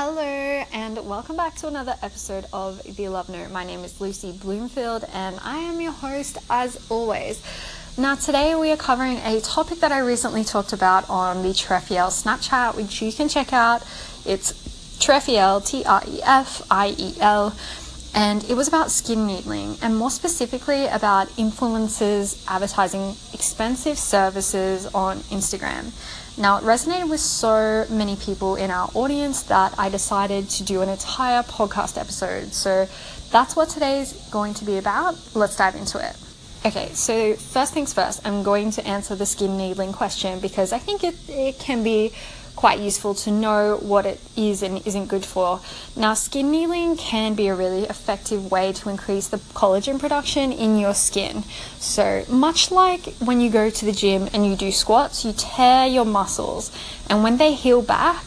Hello, and welcome back to another episode of The Love Note. My name is Lucy Bloomfield, and I am your host as always. Now, today we are covering a topic that I recently talked about on the Trefiel Snapchat, which you can check out. It's Trefiel, T R E F I E L, and it was about skin needling, and more specifically about influencers advertising expensive services on Instagram. Now, it resonated with so many people in our audience that I decided to do an entire podcast episode. So that's what today's going to be about. Let's dive into it. Okay, so first things first, I'm going to answer the skin needling question because I think it, it can be quite useful to know what it is and isn't good for. Now, skin needling can be a really effective way to increase the collagen production in your skin. So, much like when you go to the gym and you do squats, you tear your muscles, and when they heal back,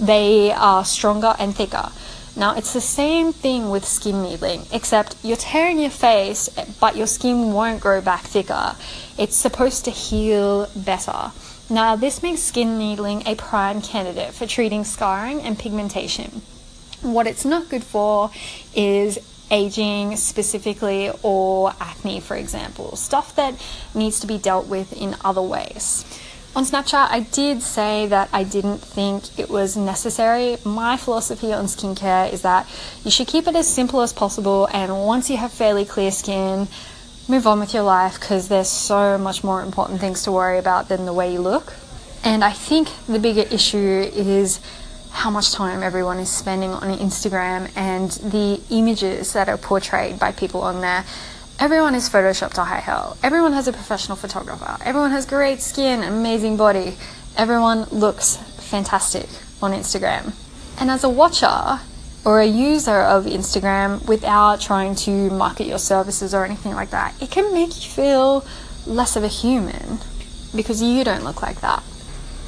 they are stronger and thicker. Now, it's the same thing with skin needling, except you're tearing your face, but your skin won't grow back thicker. It's supposed to heal better. Now, this makes skin needling a prime candidate for treating scarring and pigmentation. What it's not good for is aging specifically or acne, for example, stuff that needs to be dealt with in other ways. On Snapchat, I did say that I didn't think it was necessary. My philosophy on skincare is that you should keep it as simple as possible, and once you have fairly clear skin, move on with your life because there's so much more important things to worry about than the way you look. And I think the bigger issue is how much time everyone is spending on Instagram and the images that are portrayed by people on there. Everyone is photoshopped to high hell. Everyone has a professional photographer. Everyone has great skin, amazing body. Everyone looks fantastic on Instagram. And as a watcher, or a user of Instagram without trying to market your services or anything like that, it can make you feel less of a human because you don't look like that.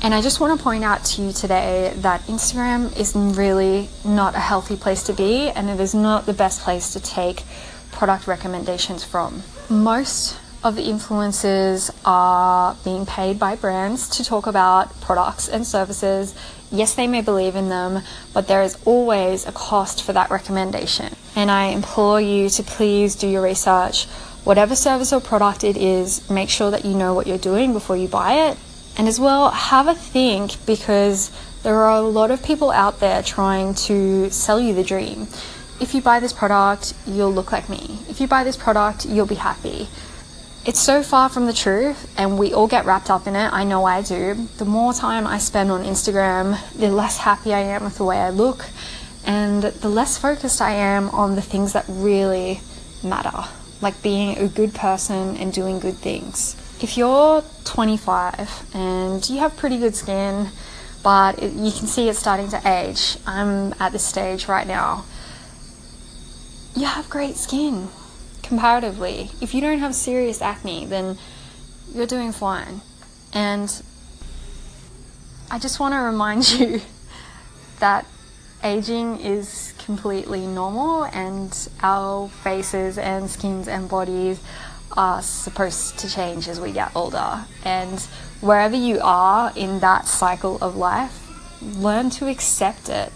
And I just want to point out to you today that Instagram is really not a healthy place to be and it is not the best place to take product recommendations from. Most of the influencers are being paid by brands to talk about products and services Yes, they may believe in them, but there is always a cost for that recommendation. And I implore you to please do your research. Whatever service or product it is, make sure that you know what you're doing before you buy it. And as well, have a think because there are a lot of people out there trying to sell you the dream. If you buy this product, you'll look like me. If you buy this product, you'll be happy it's so far from the truth and we all get wrapped up in it. I know I do. The more time I spend on Instagram, the less happy I am with the way I look and the less focused I am on the things that really matter, like being a good person and doing good things. If you're 25 and you have pretty good skin, but it, you can see it's starting to age, I'm at this stage right now. You have great skin comparatively, if you don't have serious acne, then you're doing fine. And I just want to remind you that aging is completely normal and our faces and skins and bodies are supposed to change as we get older. And wherever you are in that cycle of life, learn to accept it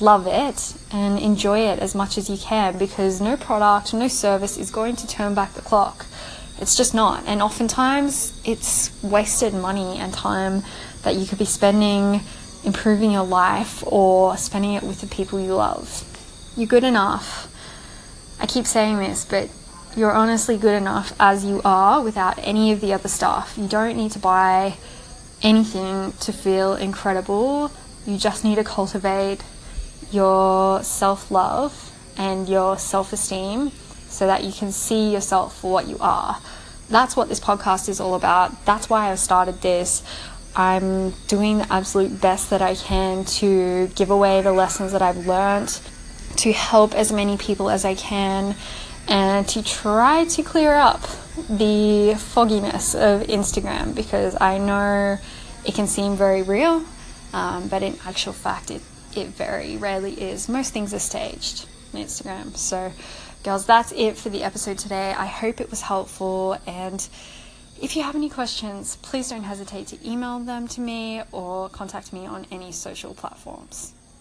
love it and enjoy it as much as you can because no product, no service is going to turn back the clock. It's just not. And oftentimes it's wasted money and time that you could be spending improving your life or spending it with the people you love. You're good enough. I keep saying this, but you're honestly good enough as you are without any of the other stuff. You don't need to buy anything to feel incredible. You just need to cultivate your self love and your self esteem so that you can see yourself for what you are. That's what this podcast is all about. That's why I started this. I'm doing the absolute best that I can to give away the lessons that I've learned, to help as many people as I can, and to try to clear up the fogginess of Instagram because I know it can seem very real, um, but in actual fact, it it very rarely is. Most things are staged on Instagram. So, girls, that's it for the episode today. I hope it was helpful. And if you have any questions, please don't hesitate to email them to me or contact me on any social platforms.